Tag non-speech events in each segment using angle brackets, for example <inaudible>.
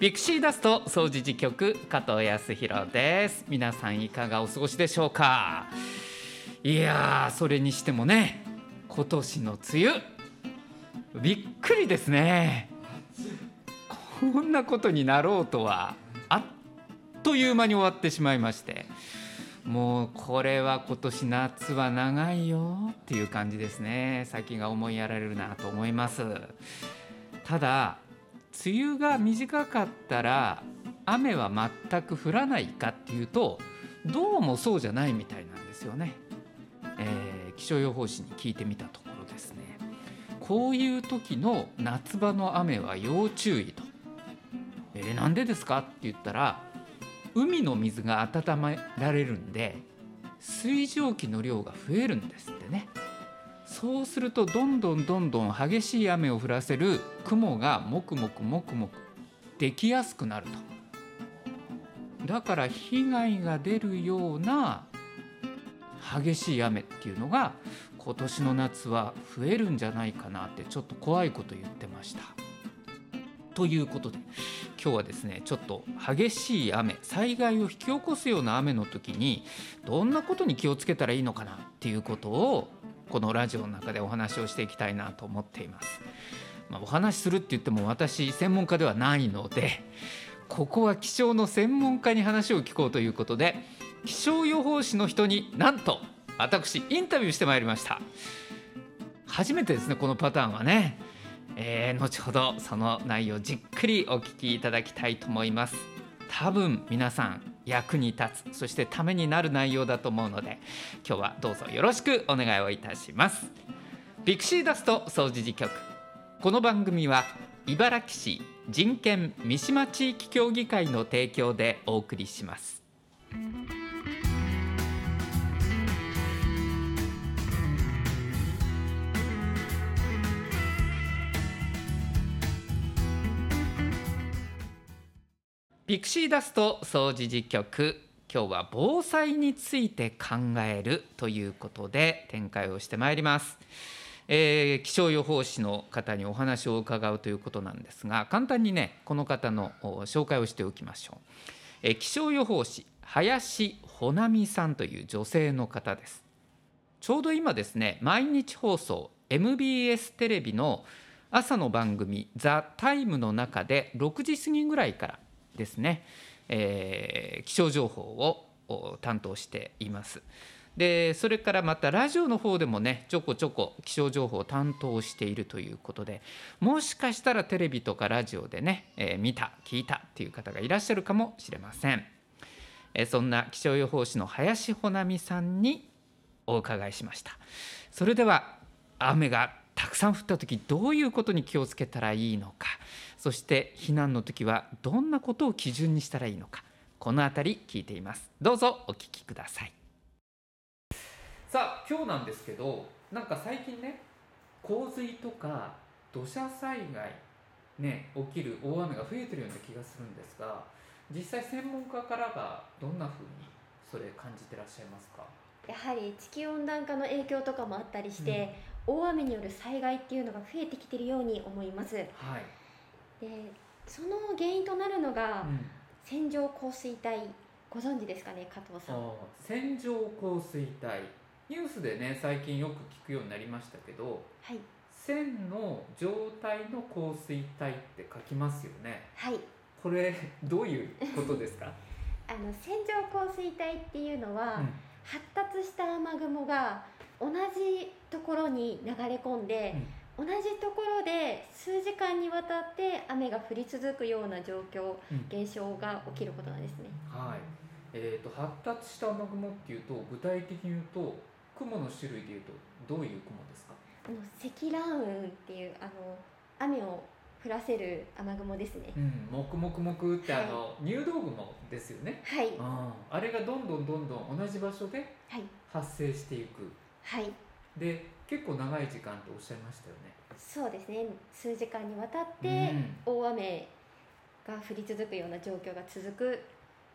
ビクシーダスト総除事局加藤康弘です。皆さんいかがお過ごしでしょうか？いやそれにしてもね今年の梅雨びっくりですね。こんなことになろうとはあっという間に終わってしまいまして。もうこれは今年夏は長いよっていう感じですね。先が思いやられるなと思います。ただ梅雨が短かったら雨は全く降らないかっていうとどうもそうじゃないみたいなんですよね、えー、気象予報士に聞いてみたところですね。こういう時の夏場の雨は要注意と、えー、なんでですかって言ったら海の水が温められるんで水蒸気の量が増えるんですってね。そうするとどんどんどんどん激しい雨を降らせる雲がもくもくもくもくできやすくなるとだから被害が出るような激しい雨っていうのが今年の夏は増えるんじゃないかなってちょっと怖いこと言ってました。ということで今日はですねちょっと激しい雨災害を引き起こすような雨の時にどんなことに気をつけたらいいのかなっていうことをこのラジオの中でお話をしていきたいなと思っています。まあ、お話しするって言っても私専門家ではないのでここは気象の専門家に話を聞こうということで気象予報士の人になんと私インタビューしてまいりました。初めてですねこのパターンはね、えー、後ほどその内容じっくりお聞きいただきたいと思います。多分皆さん役に立つそしてためになる内容だと思うので今日はどうぞよろしくお願いをいたします。ピクシーダスト総除事局。この番組は茨城市人権三島地域協議会の提供でお送りします。ピクシーダスト総除事局今日は防災について考えるということで展開をしてまいります、えー、気象予報士の方にお話を伺うということなんですが簡単にねこの方の紹介をしておきましょう、えー、気象予報士林穂波さんという女性の方です。ちょうど今ですね毎日放送 MBS テレビの朝の番組「ザ・タイムの中で6時過ぎぐらいからですね、えー、気象情報を担当しています。でそれからまたラジオの方でもねちょこちょこ気象情報を担当しているということでもしかしたらテレビとかラジオでね、えー、見た聞いたっていう方がいらっしゃるかもしれません、えー、そんな気象予報士の林穂波さんにお伺いしました。それでは雨がたくさん降った時どういうことに気をつけたらいいのか。そして避難の時はどんなことを基準にしたらいいのかこの辺り聞いています。どうぞお聞きください。さあ今日なんですけどなんか最近ね洪水とか土砂災害ね起きる大雨が増えてるような気がするんですが実際専門家からはどんなふうにそれ感じてらっしゃいますか？やはり地球温暖化の影響とかもあったりして、うん、大雨による災害っていうのが増えてきてるように思います。はいでその原因となるのが、線状降水帯ご存知ですかね加藤さん。線状降水帯ニュースでね最近よく聞くようになりましたけど、はい、線の状態の降水帯って書きますよね。はい。これどういうことですか？<laughs> あの線状降水帯っていうのは、うん、発達した雨雲が同じところに流れ込んで、うん同じところで数時間にわたって雨が降り続くような状況、うん、現象が起きることなんですね。はい。えーと、発達した雨雲っていうと具体的に言うと雲の種類でいうとどういう雲ですか？あの積乱雲っていうあの雨を降らせる雨雲ですね。うん、もくもくもくって、はい、あの入道雲ですよね？はい。ああれがどんどんどんどん同じ場所で発生していく。はい。で結構長い時間とおっしゃいましたよね。そうですね。数時間にわたって大雨が降り続くような状況が続く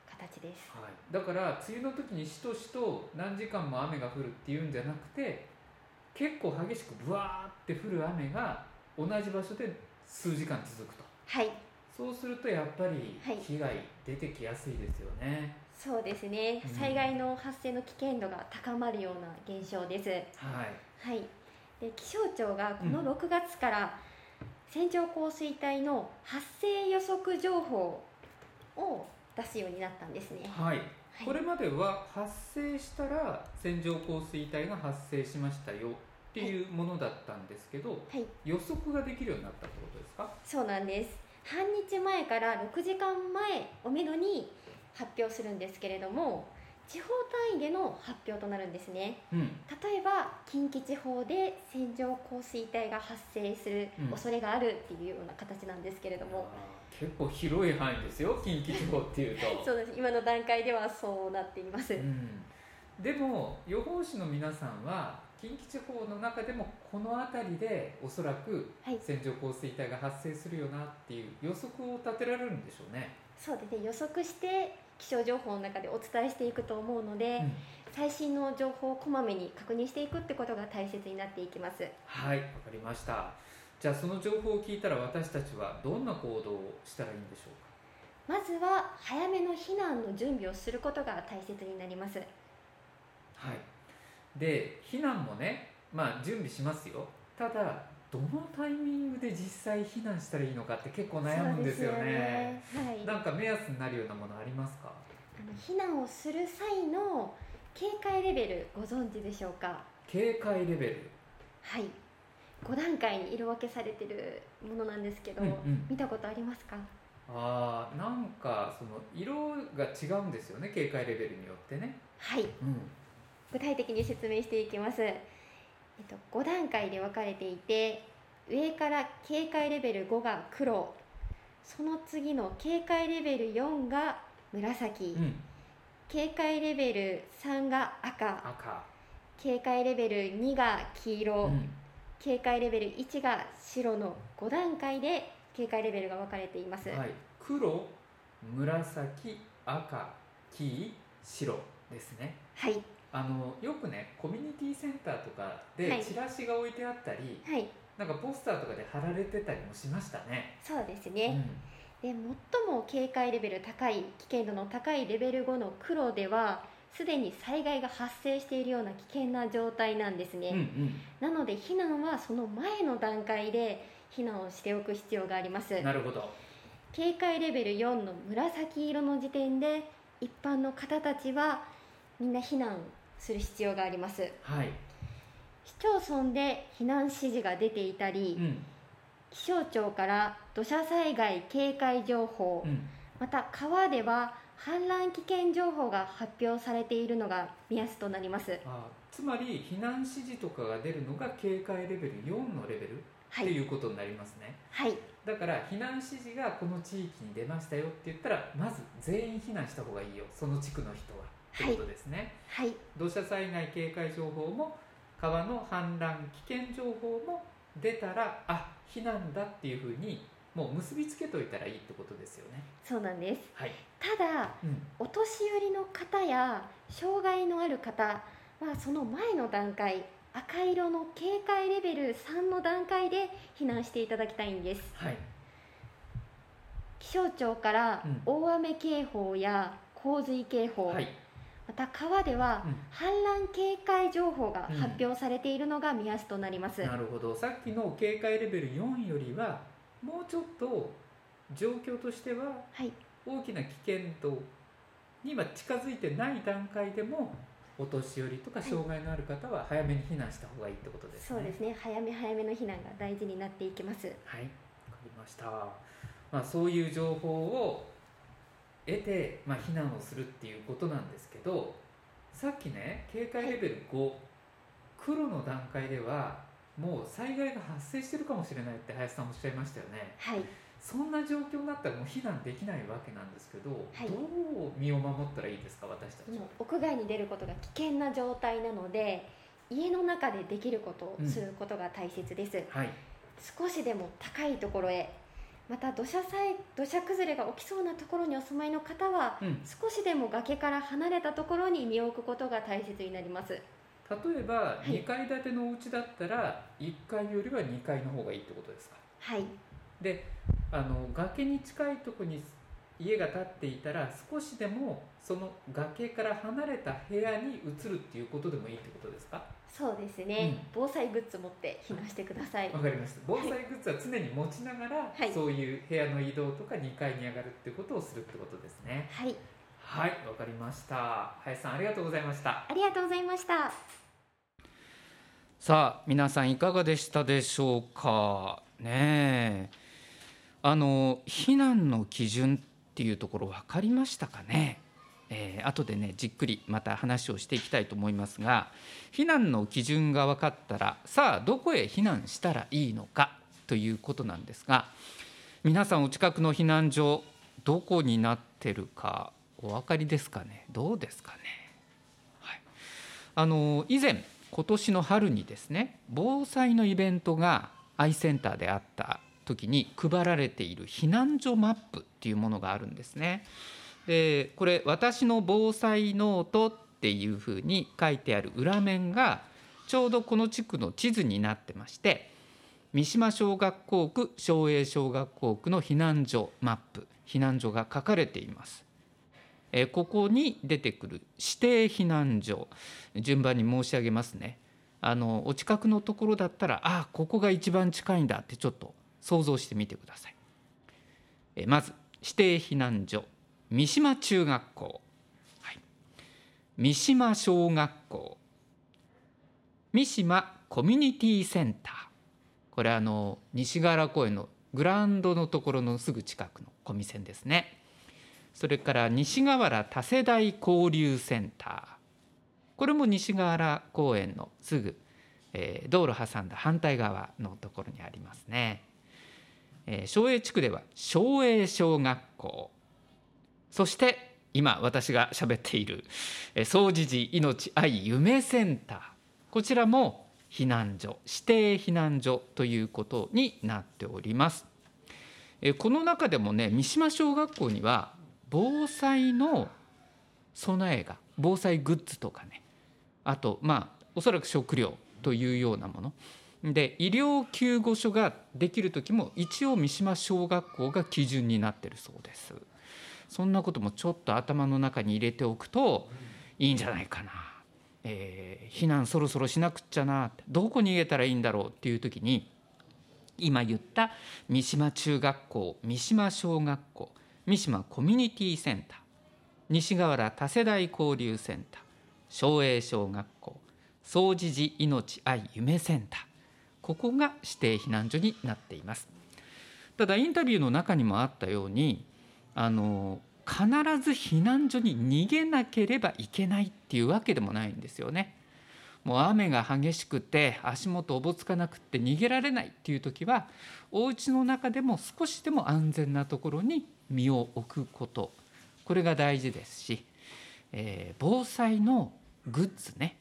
形です、はい、だから梅雨の時にしとしと何時間も雨が降るっていうんじゃなくて結構激しくブワーって降る雨が同じ場所で数時間続くと。はい。そうするとやっぱりはい。被害出てきやすいですよね。そうですね。うん。災害の発生の危険度が高まるような現象です。はい。はい、で気象庁がこのうん6月から線状降水帯の発生予測情報を出すようになったんですね。はい。はいこれまでは発生したら線状降水帯が発生しましたよっていうものだったんですけど、はい、予測ができるようになったってことですか？そうなんです。半日前から6時間前をめどに発表するんですけれども、地方単位での発表となるんですね。うん。例えば近畿地方で線状降水帯が発生するうん恐れがあるっていうような形なんですけれども、あー結構広い範囲ですよ。近畿地方っていうと。そうです今の段階ではそうなっています。うん、でも予報士の皆さんは近畿地方の中でもこの辺りでおそらくはい線状降水帯が発生するよなっていう予測を立てられるんでしょうね。そうですね予測して気象情報の中でお伝えしていくと思うので、うん最新の情報をこまめに確認していくってことが大切になっていきますはい、わかりました。じゃあその情報を聞いたら私たちはどんな行動をしたらいいんでしょうまずは早めの避難の準備をすることが大切になりますか。はい。で避難もね、まあ準備しますよ。ただどのタイミングで実際避難したらいいのかって結構悩むんですよね。ね。はい、なんか目安になるようなものありますか？あの避難をする際の警戒レベルご存知でしょうか？警戒レベル。はい。5段階に色分けされてるものなんですけど、うんうん。見たことありますか？ああなんかその色が違うんですよね警戒レベルによってね。はい。うん。具体的に説明していきます、えっと、5段階で分かれていて上から警戒レベル5が黒。その次の警戒レベル4が紫、うん。警戒レベル3が赤。赤。警戒レベル2が黄色、うん。警戒レベル1が白の5段階で警戒レベルが分かれています、はい。黒紫赤黄白ですね。はいあのよくねコミュニティセンターとかはい。でチラシが置いてあったり、はい。なんかポスターとかで貼られてたりもしましたね。そうですね、で最も警戒レベル高い危険度の高いレベル5の黒ではすでに災害が発生しているような危険な状態なんですね、うん、うん。うんなので避難はその前の段階で避難をしておく必要があります。なるほど。警戒レベル4の紫色の時点で一般の方たちはみんな避難する必要があります。はい、市町村で避難指示が出ていたり、うん。気象庁から土砂災害警戒情報、うん、また川では氾濫危険情報が発表されているのが目安となります。あつまり避難指示とかが出るのが警戒レベル4のレベルってはいいうことになりますね、はい。だから避難指示がこの地域に出ましたよって言ったらまず全員避難した方がいいよその地区の人はってことですね、はい。土砂災害警戒情報も川の氾濫危険情報も出たらあ避難だっていうふうにもう結びつけといたらいいってことですよね。そうなんです。はい、ただうん、お年寄りの方や障害のある方はその前の段階赤色の警戒レベル3の段階で避難していただきたいんです。はい。気象庁からうん。大雨警報や洪水警報、はいまた川ではうん。氾濫警戒情報が発表されているのが目安となります、なるほど。さっきの警戒レベル4よりはもうちょっと状況としてははい。大きな危険度には近づいてない段階でもお年寄りとか障害のある方は早めに避難した方がいいってことですね。そうですね。早め早めの避難が大事になっていきます。はい、わかりました。まあそういう情報を得て、まあ、避難をするっていうことなんですけどさっきね警戒レベル5、黒の段階ではもう災害が発生してるかもしれないって林さんおっしゃいましたよね。はい。そんな状況になったらもう避難できないわけなんですけど、はい。どう身を守ったらいいですか私たち屋外に出ることが危険な状態なので家の中でできることをすることが大切です、はい。少しでも高いところへまた土砂災土砂崩れが起きそうなところにお住まいの方はうん、少しでも崖から離れたところに身を置くことが大切になります。例えばい。2階建てのお家だったら1階よりは2階の方がいいってことですか？はい。であの崖に近いところに家が建っていたら少しでもその崖から離れた部屋に移るっていうことでもいいってことですか？そうですね、うん、防災グッズ持って避難してください。わかりました。防災グッズは常に持ちながら、はい、そういう部屋の移動とか2階に上がるってことをするってことですね。はい。はいわかりました。林さんありがとうございました。ありがとうございました。さあ皆さんいかがでしたでしょうか？ねあの避難の基準っていうところ分かりましたかね？えー、後でねじっくりまた話をしていきたいと思いますが避難の基準が分かったらさあどこへ避難したらいいのかということなんですが皆さんお近くの避難所どこになってるかお分かりですかね？どうですかね、はい、あの以前今年の春にですね防災のイベントがアイセンターであった時に配られている避難所マップっていうものがあるんですね。でこれ「私の防災ノート」っていうふうに書いてある裏面がちょうどこの地区の地図になってまして三島小学校区松栄小学校区の避難所マップ避難所が書かれています。えここに出てくる指定避難所順番に申し上げますね。あのお近くのところだったらあここが一番近いんだってちょっと想像してみてください。えまず指定避難所三島中学校、はい、三島小学校。三島コミュニティセンター。これあの西河原公園のグラウンドのところのすぐ近くのコミセンですね。それから西河原多世代交流センター。これも西河原公園のすぐ、えー、道路挟んだ反対側のところにありますね、えー、昭栄地区では昭栄小学校。そして今私が喋っている総持寺命愛夢センター。こちらも避難所指定避難所ということになっております。この中でもね三島小学校には防災の備えが防災グッズとかねあとまあおそらく食料というようなもの。で医療救護所ができる時も一応三島小学校が基準になってるそうです。そんなこともちょっと頭の中に入れておくといいんじゃないかな、えー、避難そろそろしなくっちゃな。どこに逃げたらいいんだろうっていう時に今言った三島中学校三島小学校三島コミュニティセンター西河原多世代交流センター昭栄小学校総持寺命愛夢センターここが指定避難所になっています。ただインタビューの中にもあったようにあの必ず避難所に逃げなければいけないっていうわけでもないんですよね。もう雨が激しくて足元おぼつかなくて逃げられないっていう時はお家の中でも少しでも安全なところに身を置くこと。これが大事ですし、えー、防災のグッズね。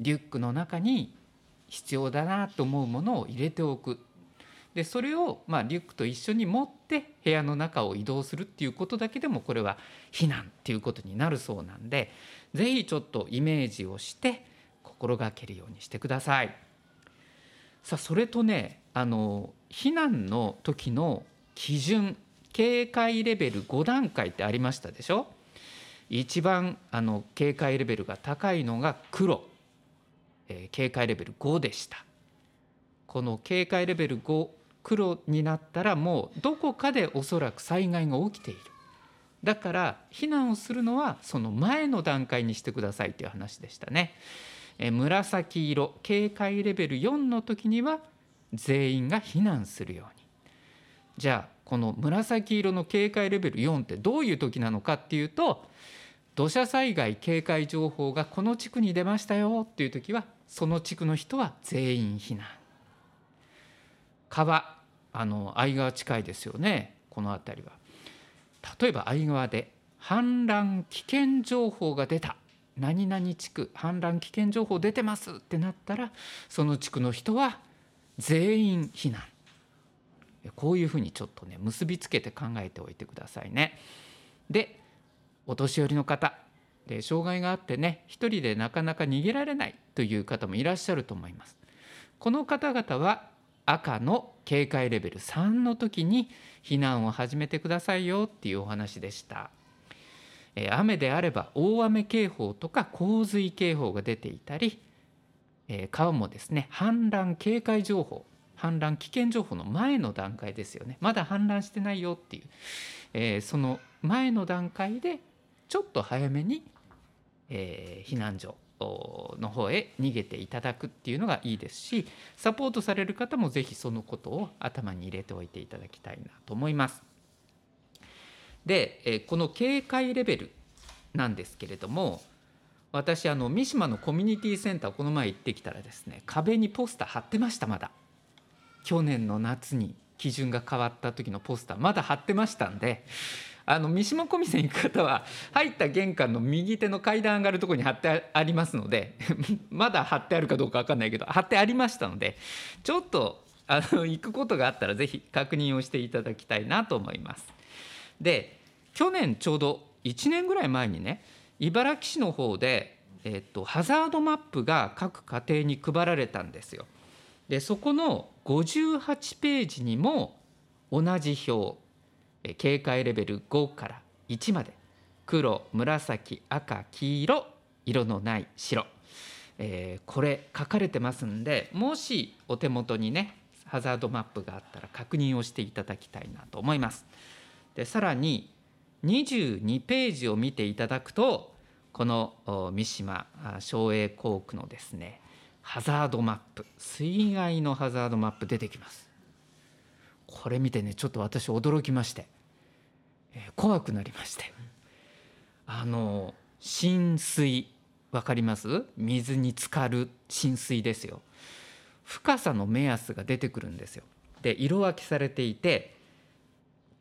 リュックの中に必要だなと思うものを入れておく。でそれをまあリュックと一緒に持って部屋の中を移動するっていうことだけでもこれは避難っていうことになるそうなんで是非ちょっとイメージをして心がけるようにしてください。さあそれとねあの避難の時の基準警戒レベル5段階ってありましたでしょ？一番あの警戒レベルが高いのが黒、えー、警戒レベル5でした。この警戒レベル5黒になったらもうどこかでおそらく災害が起きている。だから避難をするのはその前の段階にしてくださいという話でしたね。え紫色警戒レベル4の時には全員が避難するように。じゃあこの紫色の警戒レベル4ってどういう時なのかっていうと土砂災害警戒情報がこの地区に出ましたよっていう時はその地区の人は全員避難。川あの相川近いですよねこの辺りは。例えば相川で氾濫危険情報が出た何々地区氾濫危険情報出てますってなったらその地区の人は全員避難こういうふうにちょっとね結びつけて考えておいてくださいね。でお年寄りの方で障害があってね一人でなかなか逃げられないという方もいらっしゃると思います。この方々は赤の警戒レベル3の時に避難を始めてくださいよっていうお話でした。え雨であれば大雨警報とか洪水警報が出ていたり、え川もですね氾濫警戒情報氾濫危険情報の前の段階ですよねまだ氾濫してないよっていう、え、その前の段階でちょっと早めに、え、避難所の方へ逃げていただくっていうのがいいですしサポートされる方もぜひそのことを頭に入れておいていただきたいなと思います。でこの警戒レベルなんですけれども私あの三島のコミュニティセンターこの前行ってきたらですね壁にポスター貼ってましたまだ去年の夏に基準が変わった時のポスターまだ貼ってましたんであの三島小店行く方は入った玄関の右手の階段上がるとこに貼ってありますので <laughs> まだ貼ってあるかどうか分かんないけど貼ってありましたのでちょっとあの行くことがあったら是非確認をしていただきたいなと思います。で去年ちょうど1年ぐらい前にね茨城市の方で、えっと、ハザードマップが各家庭に配られたんですよ。でそこの58ページにも同じ表警戒レベル5から1まで。黒紫赤黄色。色のない白、えー、これ書かれてますんでもしお手元にねハザードマップがあったら確認をしていただきたいなと思います。でさらに22ページを見ていただくとこの三島省営校区のですねハザードマップ水害のハザードマップ出てきます。これ見てねちょっと私驚きまして、怖くなりまして。あの浸水わかります？水に浸かる浸水ですよ。深さの目安が出てくるんですよ。で色分けされていて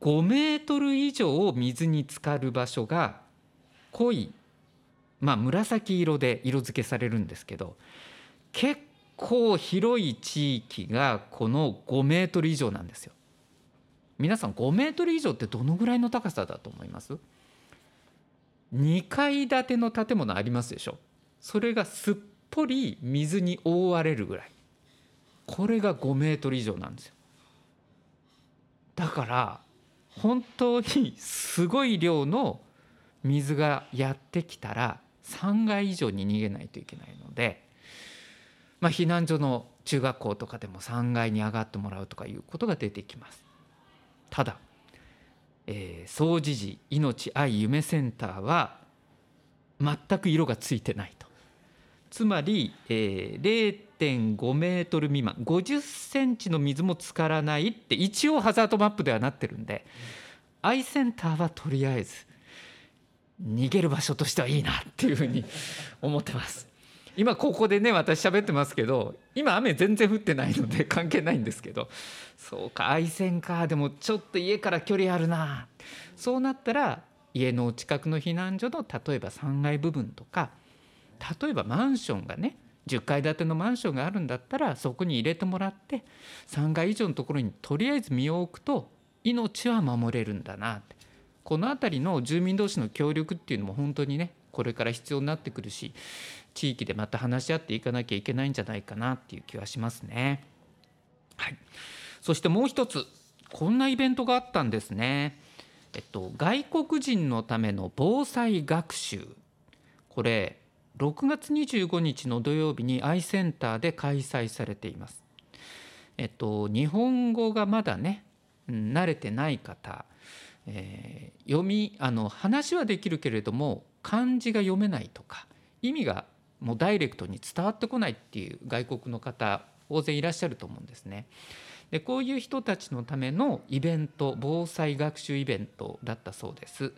5メートル以上水に浸かる場所が濃いまあ紫色で色付けされるんですけど結構広い地域がこの5メートル以上なんですよ。皆さん5メートル以上ってどのぐらいの高さだと思います？2階建ての建物ありますでしょ？それがすっぽり水に覆われるぐらい。これが5メートル以上なんですよ。だから本当にすごい量の水がやってきたら3階以上に逃げないといけないのでまあ、避難所の中学校とかでも3階に上がってもらうとかいうことが出てきます。ただ、えー、総持寺命愛夢センターは全く色がついてないと。つまり、えー、0.5メートル未満50センチの水も浸からないって一応ハザードマップではなってるんで、アイセンターはとりあえず逃げる場所としてはいいなっていうふうに <laughs> 思ってます。今ここでね私喋ってますけど今雨全然降ってないので関係ないんですけどそうか愛線か。でもちょっと家から距離あるな。そうなったら家の近くの避難所の例えば3階部分とか例えばマンションがね10階建てのマンションがあるんだったらそこに入れてもらって3階以上のところにとりあえず身を置くと命は守れるんだな。ってこの辺りの住民同士の協力っていうのも本当にねこれから必要になってくるし地域でまた話し合っていかなきゃいけないんじゃないかなっていう気はしますね。はい、そしてもう一つこんなイベントがあったんですね。えっと、外国人のための防災学習これ6月25日の土曜日にアイセンターで開催されています。えっと、日本語がまだね慣れてない方、えー、読みあの話はできるけれども漢字が読めないとか意味がもうダイレクトに伝わってこないっていう外国の方大勢いらっしゃると思うんですね。でこういう人たちのためのイベント防災学習イベントだったそうです。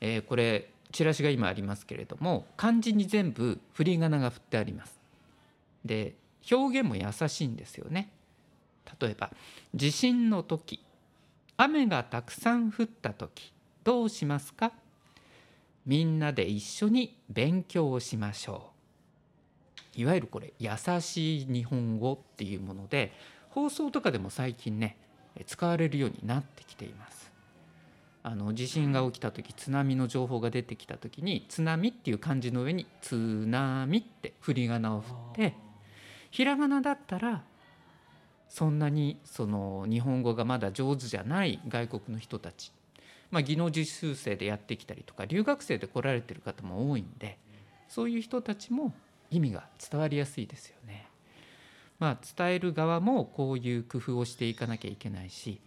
えー、これチラシが今ありますけれども漢字に全部振り仮名が振ってあります。で表現も優しいんですよね。例えば地震の時雨がたくさん降った時どうしますか？みんなで一緒に勉強をしましょういわゆるこれ優しい日本語っていうもので放送とかでも最近ね使われるようになってきていますあの地震が起きた時津波の情報が出てきた時に津波っていう漢字の上に津波って振り仮名を振ってひらがなだったらそんなにその日本語がまだ上手じゃない外国の人たち、まあ、技能実習生でやってきたりとか留学生で来られてる方も多いんでそういう人たちも意味が伝わりやすいですよね。まあ、伝える側もこういう工夫をしていかなきゃいけないし、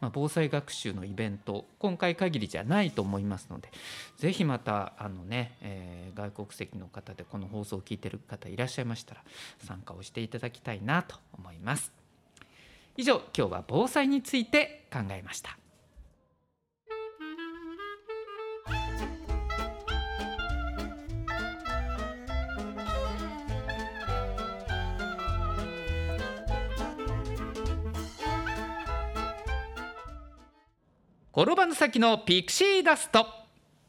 まあ、防災学習のイベント今回限りじゃないと思いますのでぜひまたあのね、えー、外国籍の方でこの放送を聞いてる方いらっしゃいましたら参加をしていただきたいなと思います。以上今日は防災について考えました。転ばぬ先のピクシーダスト。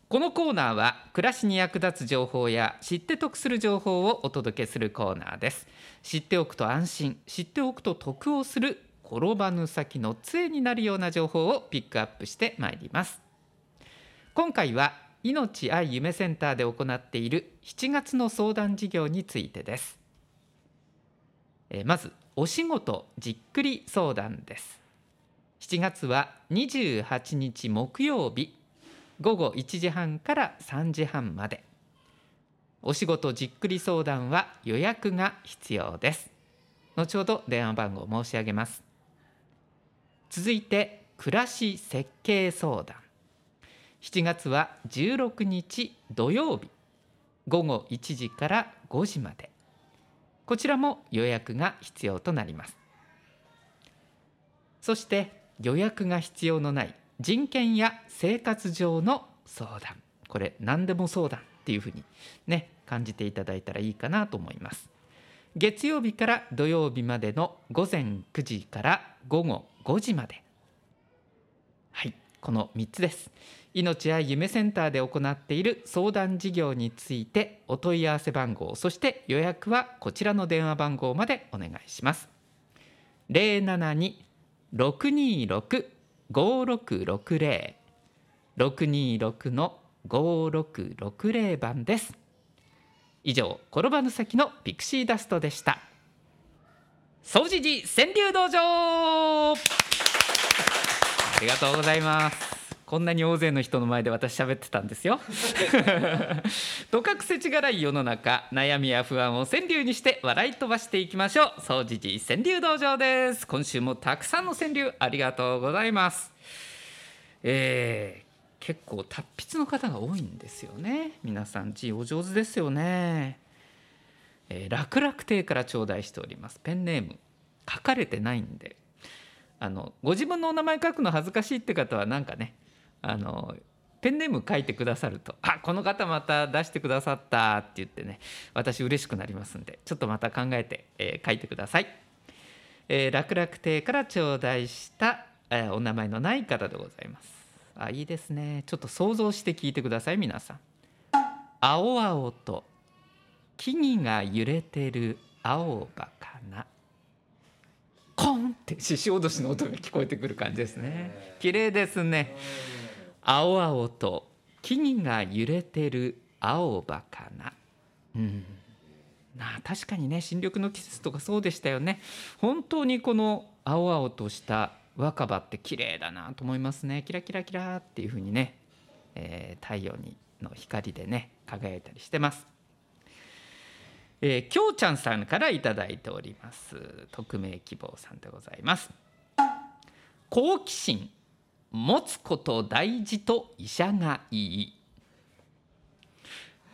このコーナーは暮らしに役立つ情報や知って得する情報をお届けするコーナーです。知っておくと安心知っておくと得をする転ばぬ先の杖になるような情報をピックアップしてまいります。今回は命愛夢センターで行っている7月の相談事業についてです。まずお仕事じっくり相談です。7月は28日木曜日午後1時半から3時半まで。お仕事じっくり相談は予約が必要です。後ほど電話番号申し上げます。続いて暮らし設計相談。7月は16日土曜日午後1時から5時まで。こちらも予約が必要となります。そして予約が必要のない人権や生活上の相談。これ何でも相談っていうふうにね感じていただいたらいいかなと思います。月曜日から土曜日までの午前9時から午後5時まで。はいこの3つです。命や夢センターで行っている相談事業についてお問い合わせ番号そして予約はこちらの電話番号までお願いします。072 626-5660 626の5660番です。以上転ばぬ先のピクシーダストでした。掃除時川柳道場。ありがとうございます。こんなに大勢の人の前で私喋ってたんですよ。<laughs> とかくせちがらい世の中悩みや不安を川柳にして笑い飛ばしていきましょう。総持寺川柳道場です。今週もたくさんの川柳ありがとうございます。えー、結構達筆の方が多いんですよね。皆さん字お上手ですよね、えー、楽々亭から頂戴しております。ペンネーム書かれてないんで。あのご自分のお名前書くの恥ずかしいって方はなんかねあのペンネーム書いてくださると「あこの方また出してくださった」って言ってね私嬉しくなりますんでちょっとまた考えて、えー、書いてください。えー、楽々亭から頂戴した、えー、お名前のない方でございます。あいいですねちょっと想像して聞いてください皆さん。青々と木々が揺れてる青葉かな。コンって獅子おどしの音が聞こえてくる感じですね。綺麗ですね。青々と木々が揺れてる青葉かな。うん。なあ確かにね新緑の季節とかそうでしたよね。本当にこの青々とした若葉って綺麗だなと思いますね。キラキラキラっていう風にね、えー、太陽にの光でね輝いたりしてます。えー、きょうちゃんさんから頂いております。匿名希望さんでございます。好奇心持つこと大事と医者がいい。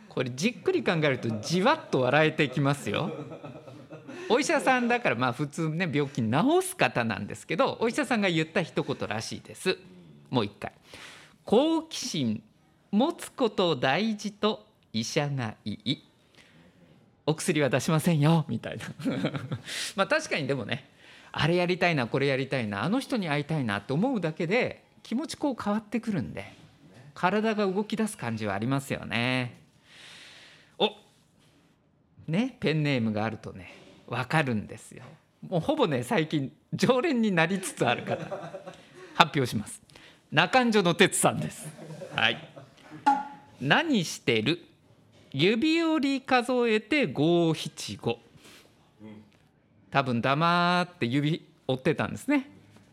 これじっくり考えるとじわっと笑えてきますよ。お医者さんだからまあ普通ね病気治す方なんですけどお医者さんが言った一言らしいです。もう一回。好奇心持つこと大事と医者がいい。お薬は出しませんよ。みたいな。<laughs> まあ確かにでもねあれやりたいなこれやりたいなあの人に会いたいなって思うだけで気持ちこう変わってくるんで体が動き出す感じはありますよね。おねペンネームがあるとね分かるんですよ。もうほぼね最近常連になりつつある方発表します。中条の哲さんです。はい。何してる？指折り数えて五七五多分黙って指追ってたんですね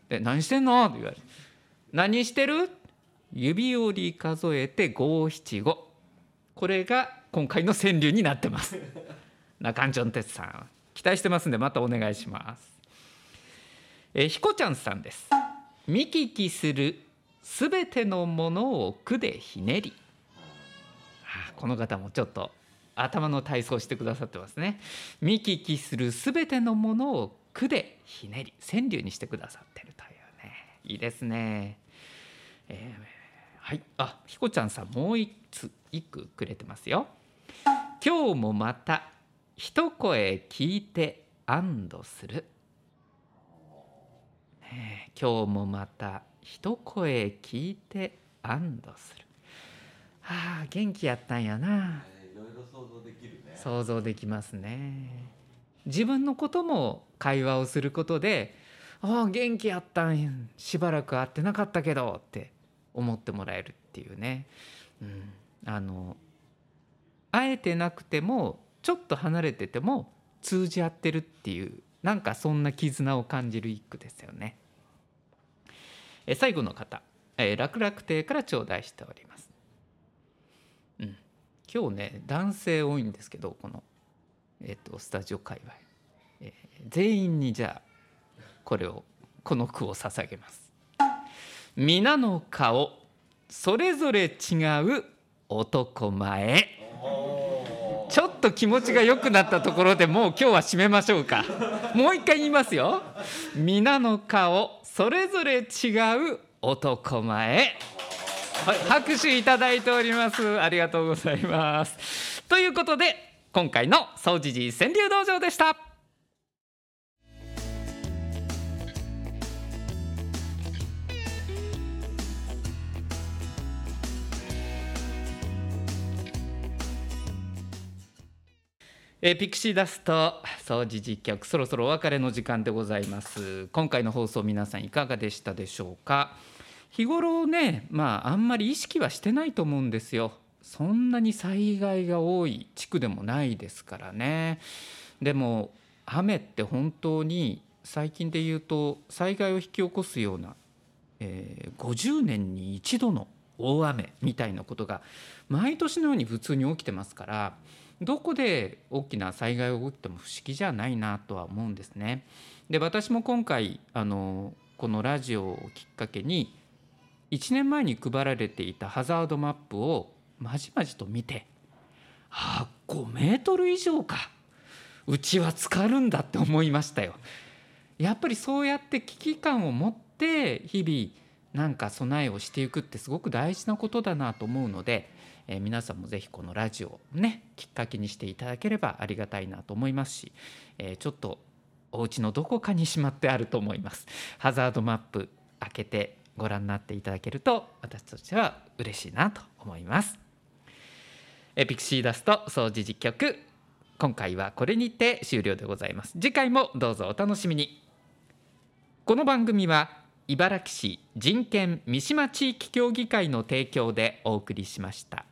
で何してんの？って言われて何してる？指折り数えて五七五。これが今回の川柳になってます。<laughs> 中ちょん哲さん期待してますんでまたお願いします。えひこちゃんさんです。見聞きするすべてのものを句でひねり。あこの方もちょっと頭の体操してくださってますね。見聞きするすべてのものを句でひねり川柳にしてくださってるというね。いいですね、えー、はい。あひこちゃんさんもう一つ一句くれてますよ。今日もまた一声聞いて安堵する、ね、今日もまた一声聞いて安堵する。はあ元気やったんやな、いろいろ想像できるね。想像できますね。自分のことも会話をすることで「ああ元気やったんや。しばらく会ってなかったけど」って思ってもらえるっていうね、うん、あの会えてなくてもちょっと離れてても通じ合ってるっていうなんかそんな絆を感じる一句ですよね。え最後の方、えー、楽々亭から頂戴しております。うん、今日ね男性多いんですけどこの、えー、とスタジオ界隈、えー全員にじゃあこれをこの句を捧げます。皆の顔それぞれ違う男前。ちょっと気持ちが良くなったところでもう今日は締めましょうか。もう一回言いますよ。皆の顔それぞれ違う男前。はい、拍手いただいております。ありがとうございます。ということで今回の総持寺川柳道場でした。ピクシーダスト掃除実局そろそろお別れの時間でございます。今回の放送皆さんいかがでしたでしょうか？日頃ねまああんまり意識はしてないと思うんですよ。そんなに災害が多い地区でもないですからね。でも雨って本当に最近で言うと災害を引き起こすような、えー50年に一度の大雨みたいなことが毎年のように普通に起きてますからどこで大きな災害が起きても不思議じゃないなとは思うんですね。で私も今回あのこのラジオをきっかけに1年前に配られていたハザードマップをまじまじと見てあ5メートル以上かうちは浸かるんだって思いましたよ。やっぱりそうやって危機感を持って日々なんか備えをしていくってすごく大事なことだなと思うので、えー皆さんもぜひこのラジオをねきっかけにしていただければありがたいなと思いますし、えーちょっとお家のどこかにしまってあると思います。ハザードマップ開けてご覧になっていただけると私としては嬉しいなと思います。エピクシーダスト掃除実局今回はこれにて終了でございます。次回もどうぞお楽しみに。この番組は茨城市人権三島地域協議会の提供でお送りしました。